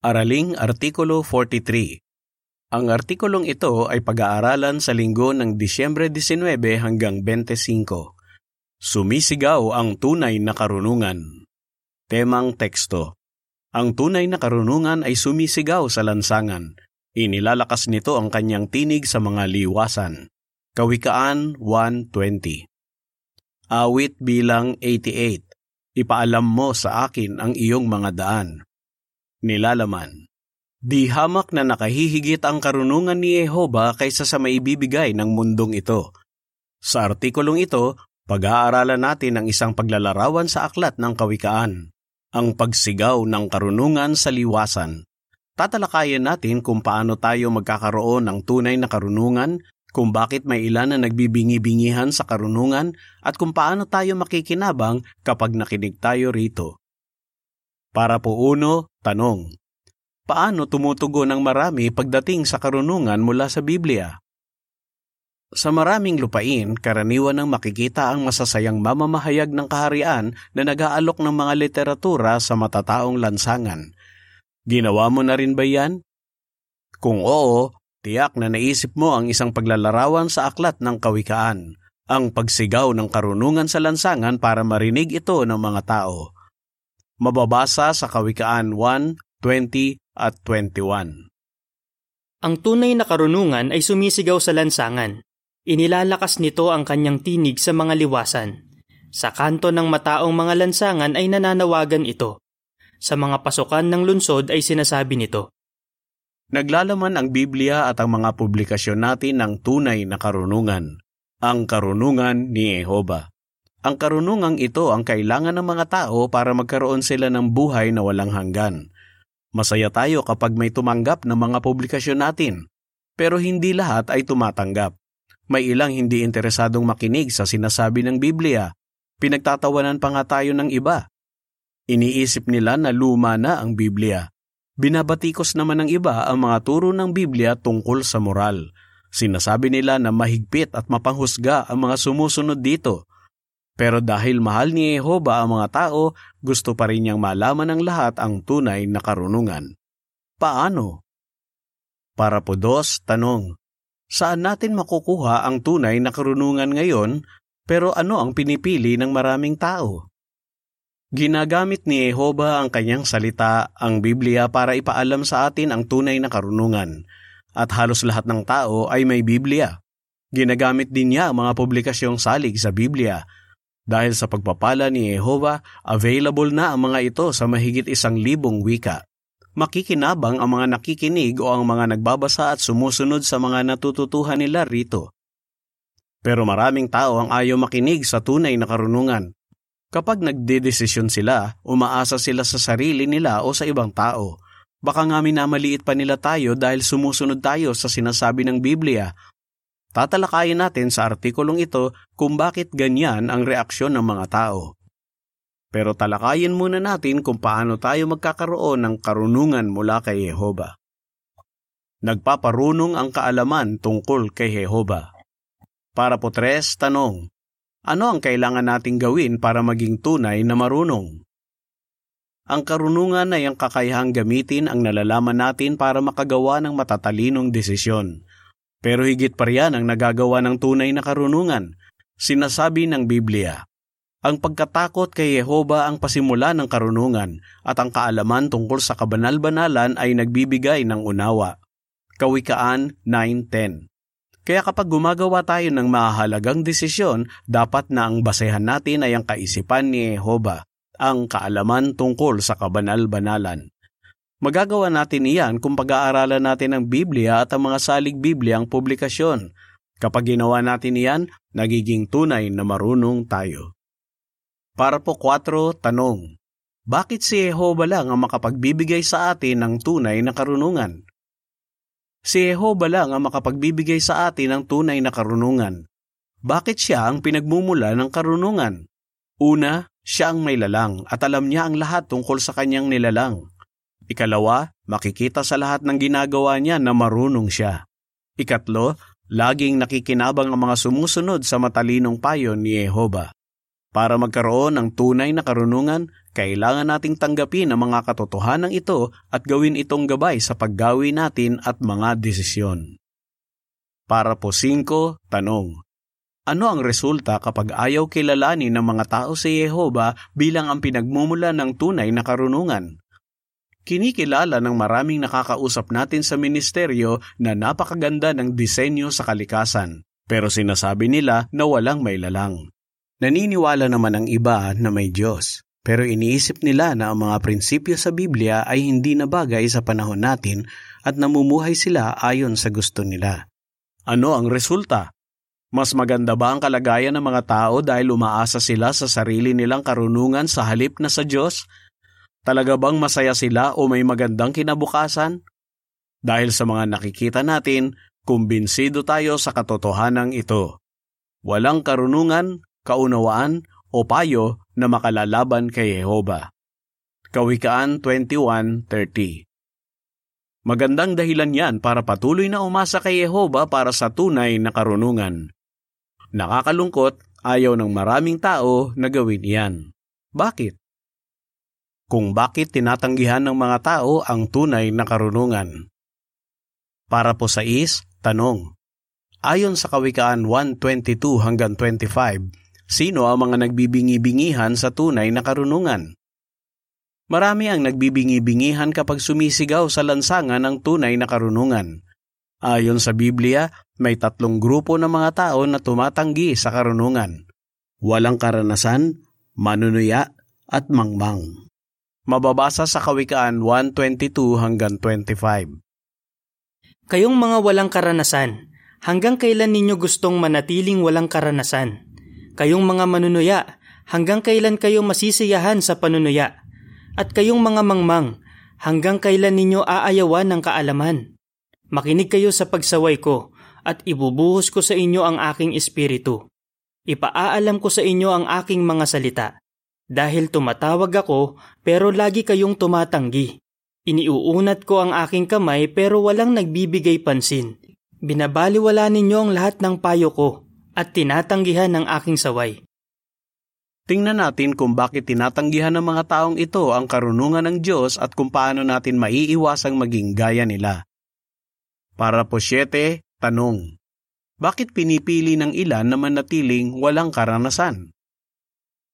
Araling Artikulo 43 Ang artikulong ito ay pag-aaralan sa linggo ng Disyembre 19 hanggang 25. Sumisigaw ang tunay na karunungan. Temang teksto Ang tunay na karunungan ay sumisigaw sa lansangan. Inilalakas nito ang kanyang tinig sa mga liwasan. Kawikaan 1.20 Awit bilang 88 Ipaalam mo sa akin ang iyong mga daan Nilalaman Di hamak na nakahihigit ang karunungan ni Jehova kaysa sa maibibigay ng mundong ito. Sa artikulong ito, pag-aaralan natin ang isang paglalarawan sa aklat ng kawikaan, ang pagsigaw ng karunungan sa liwasan. Tatalakayan natin kung paano tayo magkakaroon ng tunay na karunungan, kung bakit may ilan na nagbibingi-bingihan sa karunungan, at kung paano tayo makikinabang kapag nakinig tayo rito. Para po uno, tanong. Paano tumutugon ang marami pagdating sa karunungan mula sa Biblia? Sa maraming lupain, karaniwan ang makikita ang masasayang mamamahayag ng kaharian na nag-aalok ng mga literatura sa matataong lansangan. Ginawa mo na rin ba yan? Kung oo, tiyak na naisip mo ang isang paglalarawan sa aklat ng kawikaan, ang pagsigaw ng karunungan sa lansangan para marinig ito ng mga tao mababasa sa Kawikaan 1, 20 at 21. Ang tunay na karunungan ay sumisigaw sa lansangan. Inilalakas nito ang kanyang tinig sa mga liwasan. Sa kanto ng mataong mga lansangan ay nananawagan ito. Sa mga pasukan ng lunsod ay sinasabi nito. Naglalaman ang Biblia at ang mga publikasyon natin ng tunay na karunungan, ang karunungan ni Jehova. Ang karunungang ito ang kailangan ng mga tao para magkaroon sila ng buhay na walang hanggan. Masaya tayo kapag may tumanggap ng mga publikasyon natin, pero hindi lahat ay tumatanggap. May ilang hindi interesadong makinig sa sinasabi ng Biblia. Pinagtatawanan pa nga tayo ng iba. Iniisip nila na luma na ang Biblia. Binabatikos naman ng iba ang mga turo ng Biblia tungkol sa moral. Sinasabi nila na mahigpit at mapanghusga ang mga sumusunod dito pero dahil mahal ni Jehova ang mga tao, gusto pa rin niyang malaman ng lahat ang tunay na karunungan. Paano? Para po dos, tanong. Saan natin makukuha ang tunay na karunungan ngayon, pero ano ang pinipili ng maraming tao? Ginagamit ni Jehova ang kanyang salita, ang Biblia para ipaalam sa atin ang tunay na karunungan. At halos lahat ng tao ay may Biblia. Ginagamit din niya ang mga publikasyong salig sa Biblia dahil sa pagpapala ni Jehova, available na ang mga ito sa mahigit isang libong wika. Makikinabang ang mga nakikinig o ang mga nagbabasa at sumusunod sa mga natututuhan nila rito. Pero maraming tao ang ayaw makinig sa tunay na karunungan. Kapag nagdedesisyon sila, umaasa sila sa sarili nila o sa ibang tao. Baka nga minamaliit pa nila tayo dahil sumusunod tayo sa sinasabi ng Biblia Tatalakayin natin sa artikulong ito kung bakit ganyan ang reaksyon ng mga tao. Pero talakayin muna natin kung paano tayo magkakaroon ng karunungan mula kay Jehova. Nagpaparunong ang kaalaman tungkol kay Jehova. Para po tres, tanong, ano ang kailangan nating gawin para maging tunay na marunong? Ang karunungan ay ang kakayahang gamitin ang nalalaman natin para makagawa ng matatalinong desisyon pero higit pa riyan ang nagagawa ng tunay na karunungan. Sinasabi ng Biblia, ang pagkatakot kay Yehova ang pasimula ng karunungan at ang kaalaman tungkol sa kabanal-banalan ay nagbibigay ng unawa. Kawikaan 9.10 Kaya kapag gumagawa tayo ng mahalagang desisyon, dapat na ang basehan natin ay ang kaisipan ni Yehova, ang kaalaman tungkol sa kabanal-banalan. Magagawa natin iyan kung pag-aaralan natin ang Biblia at ang mga salig Biblia ang publikasyon. Kapag ginawa natin iyan, nagiging tunay na marunong tayo. Para po 4, tanong. Bakit si Jehovah lang ang makapagbibigay sa atin ng tunay na karunungan? Si Jehovah lang ang makapagbibigay sa atin ng tunay na karunungan. Bakit siya ang pinagmumula ng karunungan? Una, siya ang may lalang at alam niya ang lahat tungkol sa kanyang nilalang. Ikalawa, makikita sa lahat ng ginagawa niya na marunong siya. Ikatlo, laging nakikinabang ang mga sumusunod sa matalinong payo ni Jehova. Para magkaroon ng tunay na karunungan, kailangan nating tanggapin ang mga katotohanan ito at gawin itong gabay sa paggawi natin at mga desisyon. Para po 5, tanong. Ano ang resulta kapag ayaw kilalanin ng mga tao si Yehova bilang ang pinagmumula ng tunay na karunungan? Kinikilala ng maraming nakakausap natin sa ministeryo na napakaganda ng disenyo sa kalikasan, pero sinasabi nila na walang may lalang. Naniniwala naman ang iba na may Diyos, pero iniisip nila na ang mga prinsipyo sa Biblia ay hindi na bagay sa panahon natin at namumuhay sila ayon sa gusto nila. Ano ang resulta? Mas maganda ba ang kalagayan ng mga tao dahil umaasa sila sa sarili nilang karunungan sa halip na sa Diyos? Talaga bang masaya sila o may magandang kinabukasan? Dahil sa mga nakikita natin, kumbinsido tayo sa katotohanan ito. Walang karunungan, kaunawaan o payo na makalalaban kay Jehova. Kawikaan 21.30 Magandang dahilan yan para patuloy na umasa kay Jehova para sa tunay na karunungan. Nakakalungkot, ayaw ng maraming tao na gawin iyan. Bakit? Kung bakit tinatanggihan ng mga tao ang tunay na karunungan. Para po sa is, tanong. Ayon sa Kawikaan 1.22 hanggang 25, sino ang mga nagbibingi-bingihan sa tunay na karunungan? Marami ang nagbibingi-bingihan kapag sumisigaw sa lansangan ng tunay na karunungan. Ayon sa Biblia, may tatlong grupo ng mga tao na tumatanggi sa karunungan. Walang karanasan, manunuya, at mangmang. Mababasa sa Kawikaan 1.22 hanggang 25. Kayong mga walang karanasan, hanggang kailan ninyo gustong manatiling walang karanasan? Kayong mga manunuya, hanggang kailan kayo masisiyahan sa panunuya? At kayong mga mangmang, hanggang kailan ninyo aayawan ng kaalaman? Makinig kayo sa pagsaway ko at ibubuhos ko sa inyo ang aking espiritu. Ipaaalam ko sa inyo ang aking mga salita. Dahil tumatawag ako pero lagi kayong tumatanggi. Iniuunat ko ang aking kamay pero walang nagbibigay pansin. Binabaliwala ninyo ang lahat ng payo ko at tinatanggihan ng aking saway. Tingnan natin kung bakit tinatanggihan ng mga taong ito ang karunungan ng Diyos at kung paano natin maiiwasang maging gaya nila. Para po siyete, tanong. Bakit pinipili ng ilan na manatiling walang karanasan?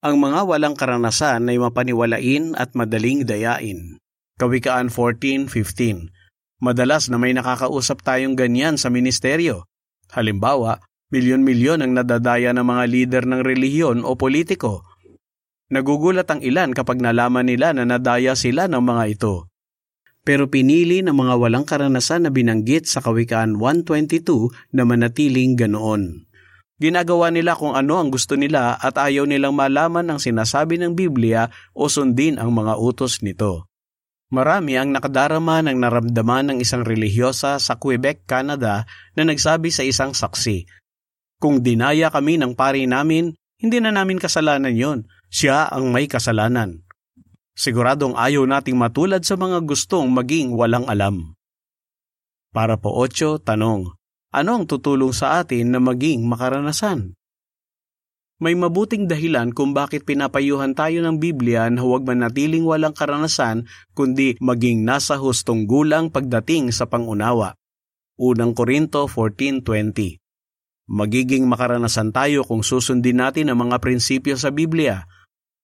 Ang mga walang karanasan ay mapaniwalain at madaling dayain. Kawikaan 14.15 Madalas na may nakakausap tayong ganyan sa ministeryo. Halimbawa, milyon-milyon ang nadadaya ng mga lider ng relihiyon o politiko. Nagugulat ang ilan kapag nalaman nila na nadaya sila ng mga ito pero pinili ng mga walang karanasan na binanggit sa Kawikaan 122 na manatiling ganoon. Ginagawa nila kung ano ang gusto nila at ayaw nilang malaman ang sinasabi ng Biblia o sundin ang mga utos nito. Marami ang nakadarama ng naramdaman ng isang relihiyosa sa Quebec, Canada na nagsabi sa isang saksi, Kung dinaya kami ng pari namin, hindi na namin kasalanan yon. Siya ang may kasalanan. Siguradong ayaw nating matulad sa mga gustong maging walang alam. Para po 8, tanong, ano ang tutulong sa atin na maging makaranasan? May mabuting dahilan kung bakit pinapayuhan tayo ng Biblia na huwag manatiling walang karanasan kundi maging nasa hustong gulang pagdating sa pangunawa. Unang Korinto 14.20 Magiging makaranasan tayo kung susundin natin ang mga prinsipyo sa Biblia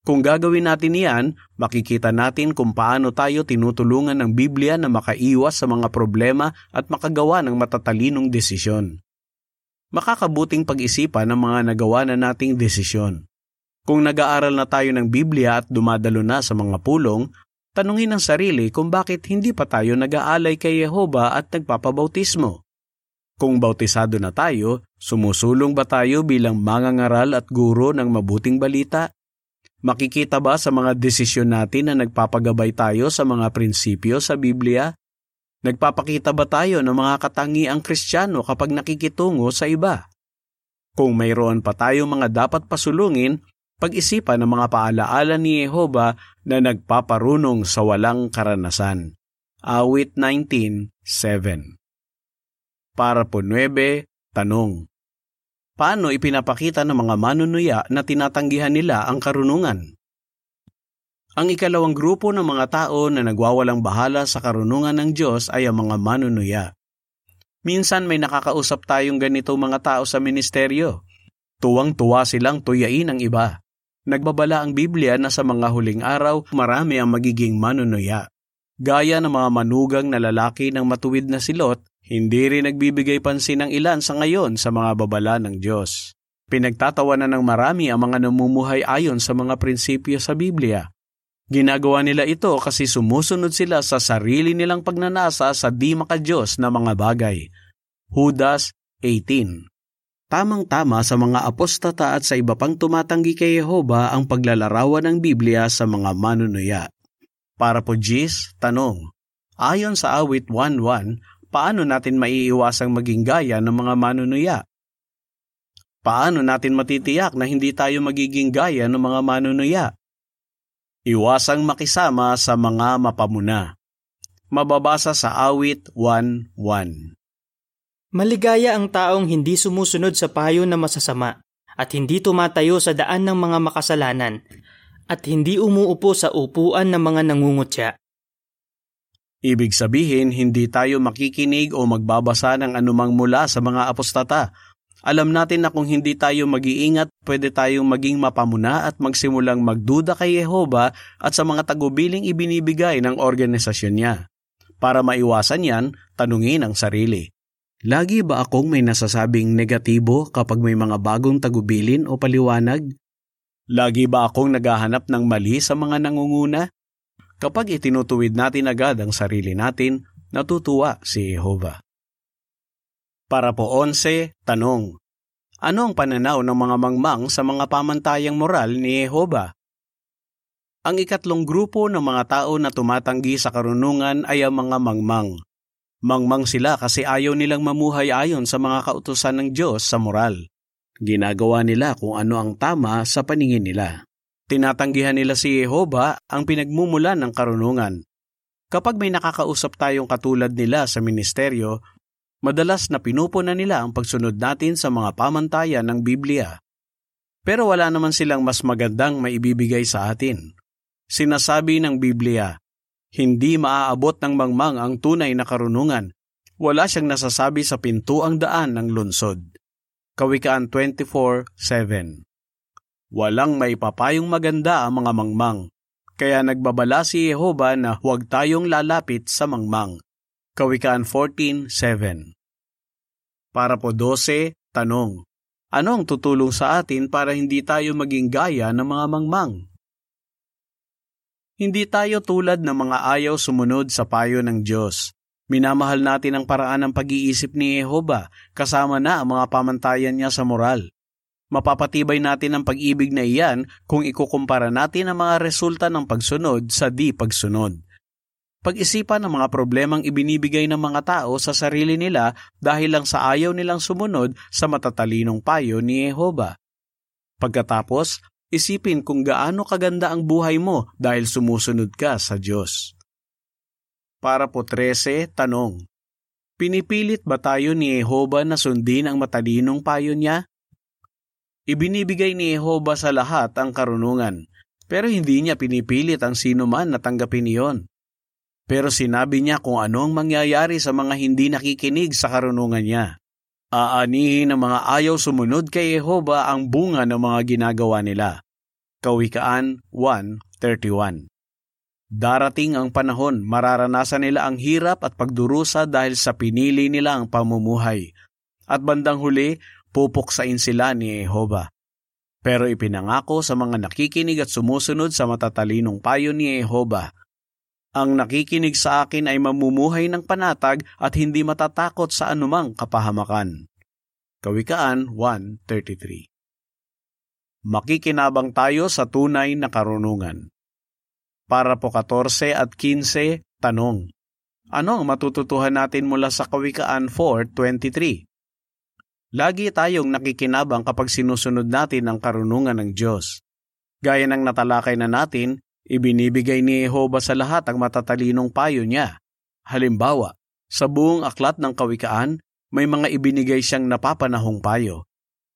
kung gagawin natin iyan, makikita natin kung paano tayo tinutulungan ng Biblia na makaiwas sa mga problema at makagawa ng matatalinong desisyon. Makakabuting pag-isipan ng mga nagawa na nating desisyon. Kung nag-aaral na tayo ng Biblia at dumadalo na sa mga pulong, tanungin ang sarili kung bakit hindi pa tayo nag-aalay kay Yehova at nagpapabautismo. Kung bautisado na tayo, sumusulong ba tayo bilang mangangaral at guro ng mabuting balita? Makikita ba sa mga desisyon natin na nagpapagabay tayo sa mga prinsipyo sa Biblia? Nagpapakita ba tayo ng mga katangiang kristyano kapag nakikitungo sa iba? Kung mayroon pa tayong mga dapat pasulungin, pag-isipan ng mga paalaala ni Jehova na nagpaparunong sa walang karanasan. Awit 19.7 Para po 9, tanong. Paano ipinapakita ng mga manunuya na tinatanggihan nila ang karunungan? Ang ikalawang grupo ng mga tao na nagwawalang bahala sa karunungan ng Diyos ay ang mga manunuya. Minsan may nakakausap tayong ganito mga tao sa ministeryo. Tuwang-tuwa silang tuyain ang iba. Nagbabala ang Biblia na sa mga huling araw, marami ang magiging manunuya. Gaya ng mga manugang na lalaki ng matuwid na silot, hindi rin nagbibigay pansin ng ilan sa ngayon sa mga babala ng Diyos. Pinagtatawanan ng marami ang mga namumuhay ayon sa mga prinsipyo sa Biblia. Ginagawa nila ito kasi sumusunod sila sa sarili nilang pagnanasa sa di makadiyos na mga bagay. Judas 18 Tamang-tama sa mga apostata at sa iba pang tumatanggi kay Jehova ang paglalarawan ng Biblia sa mga manunuya. Para po Gis, tanong. Ayon sa awit 1.1, paano natin maiiwasang maging gaya ng mga manunuya? Paano natin matitiyak na hindi tayo magiging gaya ng mga manunuya? Iwasang makisama sa mga mapamuna. Mababasa sa awit 1.1 Maligaya ang taong hindi sumusunod sa payo na masasama at hindi tumatayo sa daan ng mga makasalanan at hindi umuupo sa upuan ng mga nangungutya. Ibig sabihin, hindi tayo makikinig o magbabasa ng anumang mula sa mga apostata alam natin na kung hindi tayo mag-iingat, pwede tayong maging mapamuna at magsimulang magduda kay Yehova at sa mga tagubiling ibinibigay ng organisasyon niya. Para maiwasan yan, tanungin ang sarili. Lagi ba akong may nasasabing negatibo kapag may mga bagong tagubilin o paliwanag? Lagi ba akong naghahanap ng mali sa mga nangunguna? Kapag itinutuwid natin agad ang sarili natin, natutuwa si Jehovah. Para po 11, tanong. Ano ang pananaw ng mga mangmang sa mga pamantayang moral ni Jehova? Ang ikatlong grupo ng mga tao na tumatanggi sa karunungan ay ang mga mangmang. Mangmang sila kasi ayaw nilang mamuhay ayon sa mga kautusan ng Diyos sa moral. Ginagawa nila kung ano ang tama sa paningin nila. Tinatanggihan nila si Jehova ang pinagmumulan ng karunungan. Kapag may nakakausap tayong katulad nila sa ministeryo, Madalas na pinupunan nila ang pagsunod natin sa mga pamantayan ng Biblia. Pero wala naman silang mas magandang maibibigay sa atin. Sinasabi ng Biblia, hindi maaabot ng mangmang ang tunay na karunungan. Wala siyang nasasabi sa pintuang daan ng lunsod. Kawikaan 24.7 Walang may papayong maganda ang mga mangmang, kaya nagbabala si Jehova na huwag tayong lalapit sa mangmang. Kawikaan 14.7 Para po 12, tanong. Ano ang tutulong sa atin para hindi tayo maging gaya ng mga mangmang? Hindi tayo tulad ng mga ayaw sumunod sa payo ng Diyos. Minamahal natin ang paraan ng pag-iisip ni Jehova kasama na ang mga pamantayan niya sa moral. Mapapatibay natin ang pag-ibig na iyan kung ikukumpara natin ang mga resulta ng pagsunod sa di pagsunod pag-isipan ang mga problemang ibinibigay ng mga tao sa sarili nila dahil lang sa ayaw nilang sumunod sa matatalinong payo ni Jehova. Pagkatapos, isipin kung gaano kaganda ang buhay mo dahil sumusunod ka sa Diyos. Para po 13, tanong. Pinipilit ba tayo ni Jehova na sundin ang matalinong payo niya? Ibinibigay ni Jehova sa lahat ang karunungan, pero hindi niya pinipilit ang sino man na tanggapin iyon. Pero sinabi niya kung ano ang mangyayari sa mga hindi nakikinig sa karunungan niya. Aanihin ng mga ayaw sumunod kay Jehova ang bunga ng mga ginagawa nila. Kawikaan 1.31 Darating ang panahon, mararanasan nila ang hirap at pagdurusa dahil sa pinili nila ang pamumuhay. At bandang huli, pupuksain sila ni Jehova. Pero ipinangako sa mga nakikinig at sumusunod sa matatalinong payo ni Jehova ang nakikinig sa akin ay mamumuhay ng panatag at hindi matatakot sa anumang kapahamakan. Kawikaan 1.33 Makikinabang tayo sa tunay na karunungan. Para po 14 at 15, tanong. Ano ang matututuhan natin mula sa Kawikaan 4.23? Lagi tayong nakikinabang kapag sinusunod natin ang karunungan ng Diyos. Gaya ng natalakay na natin, Ibinibigay ni Jehova sa lahat ang matatalinong payo niya. Halimbawa, sa buong aklat ng kawikaan, may mga ibinigay siyang napapanahong payo.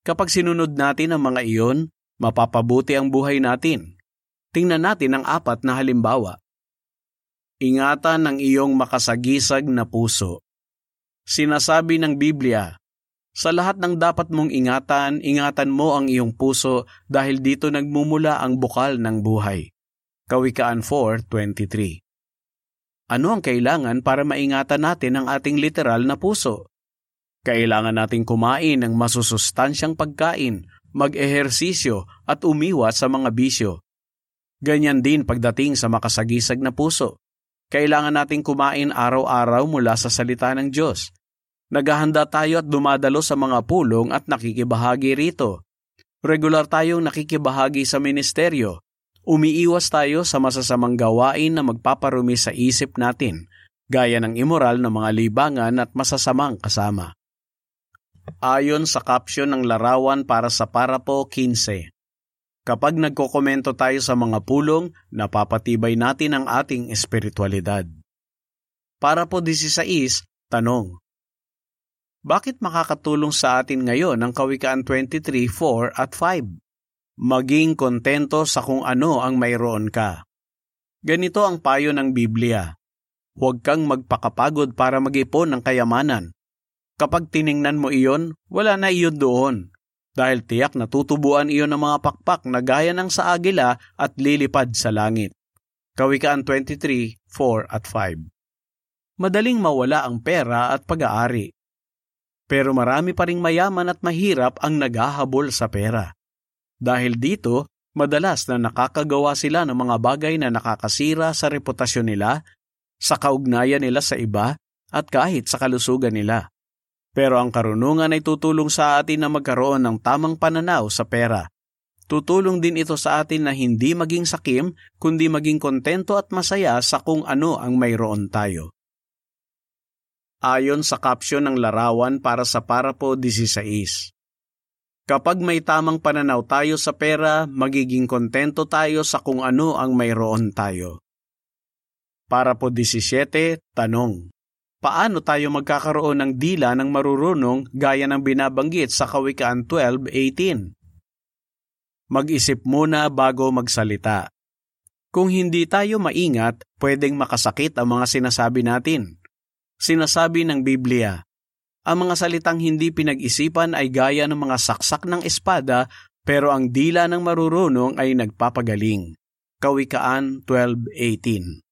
Kapag sinunod natin ang mga iyon, mapapabuti ang buhay natin. Tingnan natin ang apat na halimbawa. Ingatan ang iyong makasagisag na puso. Sinasabi ng Biblia, sa lahat ng dapat mong ingatan, ingatan mo ang iyong puso dahil dito nagmumula ang bukal ng buhay. Kawikaan 4.23 Ano ang kailangan para maingatan natin ang ating literal na puso? Kailangan nating kumain ng masusustansyang pagkain, mag-ehersisyo at umiwas sa mga bisyo. Ganyan din pagdating sa makasagisag na puso. Kailangan nating kumain araw-araw mula sa salita ng Diyos Naghahanda tayo at dumadalo sa mga pulong at nakikibahagi rito. Regular tayong nakikibahagi sa ministeryo. Umiiwas tayo sa masasamang gawain na magpaparumi sa isip natin, gaya ng immoral na mga libangan at masasamang kasama. Ayon sa caption ng larawan para sa Parapo 15, Kapag nagkokomento tayo sa mga pulong, napapatibay natin ang ating espiritualidad. Para po 16, tanong, bakit makakatulong sa atin ngayon ang Kawikaan 23, 4 at 5? Maging kontento sa kung ano ang mayroon ka. Ganito ang payo ng Biblia. Huwag kang magpakapagod para mag-ipon ng kayamanan. Kapag tiningnan mo iyon, wala na iyon doon. Dahil tiyak na tutubuan iyon ng mga pakpak na gaya ng sa agila at lilipad sa langit. Kawikaan 23, 4 at 5 Madaling mawala ang pera at pag-aari pero marami pa ring mayaman at mahirap ang naghahabol sa pera. Dahil dito, madalas na nakakagawa sila ng mga bagay na nakakasira sa reputasyon nila, sa kaugnayan nila sa iba, at kahit sa kalusugan nila. Pero ang karunungan ay tutulong sa atin na magkaroon ng tamang pananaw sa pera. Tutulong din ito sa atin na hindi maging sakim, kundi maging kontento at masaya sa kung ano ang mayroon tayo ayon sa caption ng larawan para sa Parapo 16. Kapag may tamang pananaw tayo sa pera, magiging kontento tayo sa kung ano ang mayroon tayo. Para po 17, tanong. Paano tayo magkakaroon ng dila ng marurunong gaya ng binabanggit sa Kawikaan 12.18? Mag-isip muna bago magsalita. Kung hindi tayo maingat, pwedeng makasakit ang mga sinasabi natin. Sinasabi ng Biblia, ang mga salitang hindi pinag-isipan ay gaya ng mga saksak ng espada pero ang dila ng marurunong ay nagpapagaling. Kawikaan 12.18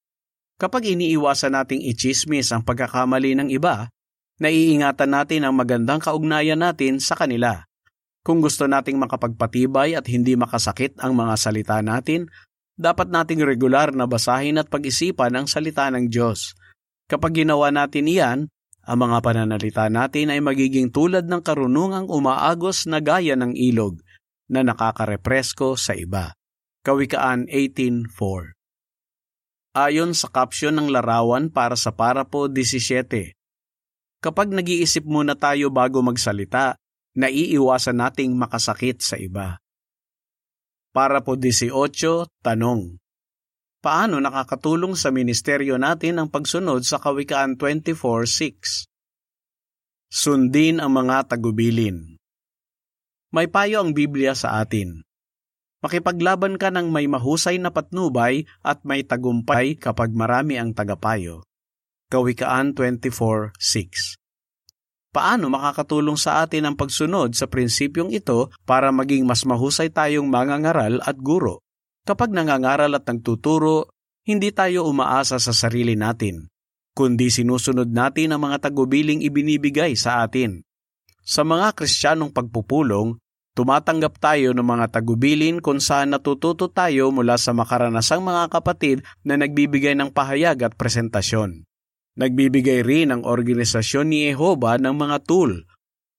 Kapag iniiwasan nating ichismis ang pagkakamali ng iba, naiingatan natin ang magandang kaugnayan natin sa kanila. Kung gusto nating makapagpatibay at hindi makasakit ang mga salita natin, dapat nating regular na basahin at pag-isipan ang salita ng Diyos – Kapag ginawa natin iyan, ang mga pananalita natin ay magiging tulad ng karunungang umaagos na gaya ng ilog na nakakarepresko sa iba. Kawikaan 18.4 Ayon sa caption ng larawan para sa Parapo 17, Kapag nag-iisip muna tayo bago magsalita, naiiwasan nating makasakit sa iba. Para po 18, tanong paano nakakatulong sa ministeryo natin ang pagsunod sa Kawikaan 24.6. Sundin ang mga tagubilin. May payo ang Biblia sa atin. Makipaglaban ka ng may mahusay na patnubay at may tagumpay kapag marami ang tagapayo. Kawikaan 24.6 Paano makakatulong sa atin ang pagsunod sa prinsipyong ito para maging mas mahusay tayong mangangaral at guro? Kapag nangangaral at nagtuturo, hindi tayo umaasa sa sarili natin, kundi sinusunod natin ang mga tagubiling ibinibigay sa atin. Sa mga Kristiyanong pagpupulong, tumatanggap tayo ng mga tagubilin kung saan natututo tayo mula sa makaranasang mga kapatid na nagbibigay ng pahayag at presentasyon. Nagbibigay rin ang organisasyon ni Jehova ng mga tool,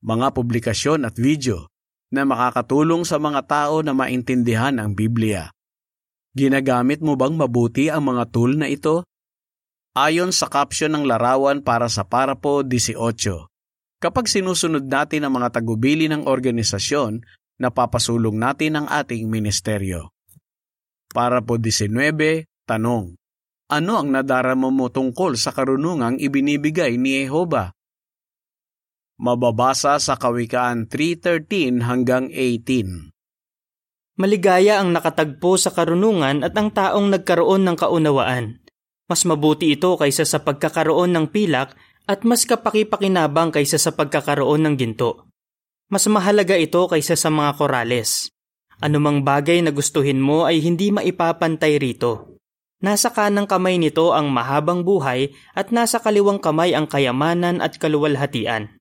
mga publikasyon at video na makakatulong sa mga tao na maintindihan ang Biblia. Ginagamit mo bang mabuti ang mga tool na ito? Ayon sa caption ng larawan para sa Parapo 18, kapag sinusunod natin ang mga tagubili ng organisasyon, napapasulong natin ang ating ministeryo. Para po 19, tanong. Ano ang nadarama mo tungkol sa karunungang ibinibigay ni Jehova? Mababasa sa Kawikaan 3.13 hanggang 18. Maligaya ang nakatagpo sa karunungan at ang taong nagkaroon ng kaunawaan. Mas mabuti ito kaysa sa pagkakaroon ng pilak at mas kapakipakinabang kaysa sa pagkakaroon ng ginto. Mas mahalaga ito kaysa sa mga korales. Anumang bagay na gustuhin mo ay hindi maipapantay rito. Nasa kanang kamay nito ang mahabang buhay at nasa kaliwang kamay ang kayamanan at kaluwalhatian.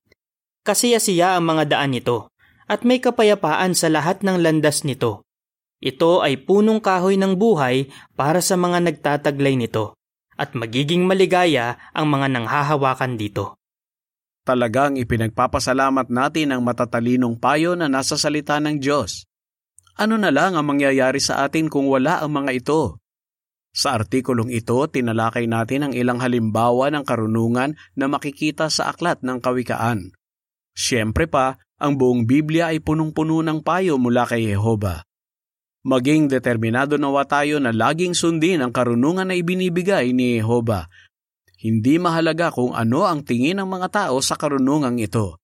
Kasiya-siya ang mga daan nito at may kapayapaan sa lahat ng landas nito. Ito ay punong kahoy ng buhay para sa mga nagtataglay nito at magiging maligaya ang mga nanghahawakan dito. Talagang ipinagpapasalamat natin ang matatalinong payo na nasa salita ng Diyos. Ano na lang ang mangyayari sa atin kung wala ang mga ito? Sa artikulong ito, tinalakay natin ang ilang halimbawa ng karunungan na makikita sa aklat ng kawikaan. Siyempre pa, ang buong Biblia ay punong-puno ng payo mula kay Jehova. Maging determinado nawa tayo na laging sundin ang karunungan na ibinibigay ni Jehova. Hindi mahalaga kung ano ang tingin ng mga tao sa karunungang ito.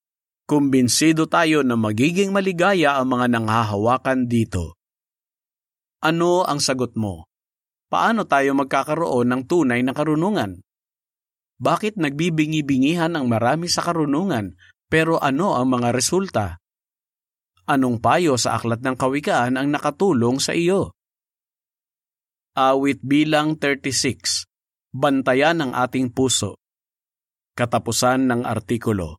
Kumbinsido tayo na magiging maligaya ang mga nanghahawakan dito. Ano ang sagot mo? Paano tayo magkakaroon ng tunay na karunungan? Bakit nagbibingi-bingihan ang marami sa karunungan, pero ano ang mga resulta? Anong payo sa aklat ng kawikaan ang nakatulong sa iyo? Awit bilang 36 Bantayan ang ating puso. Katapusan ng artikulo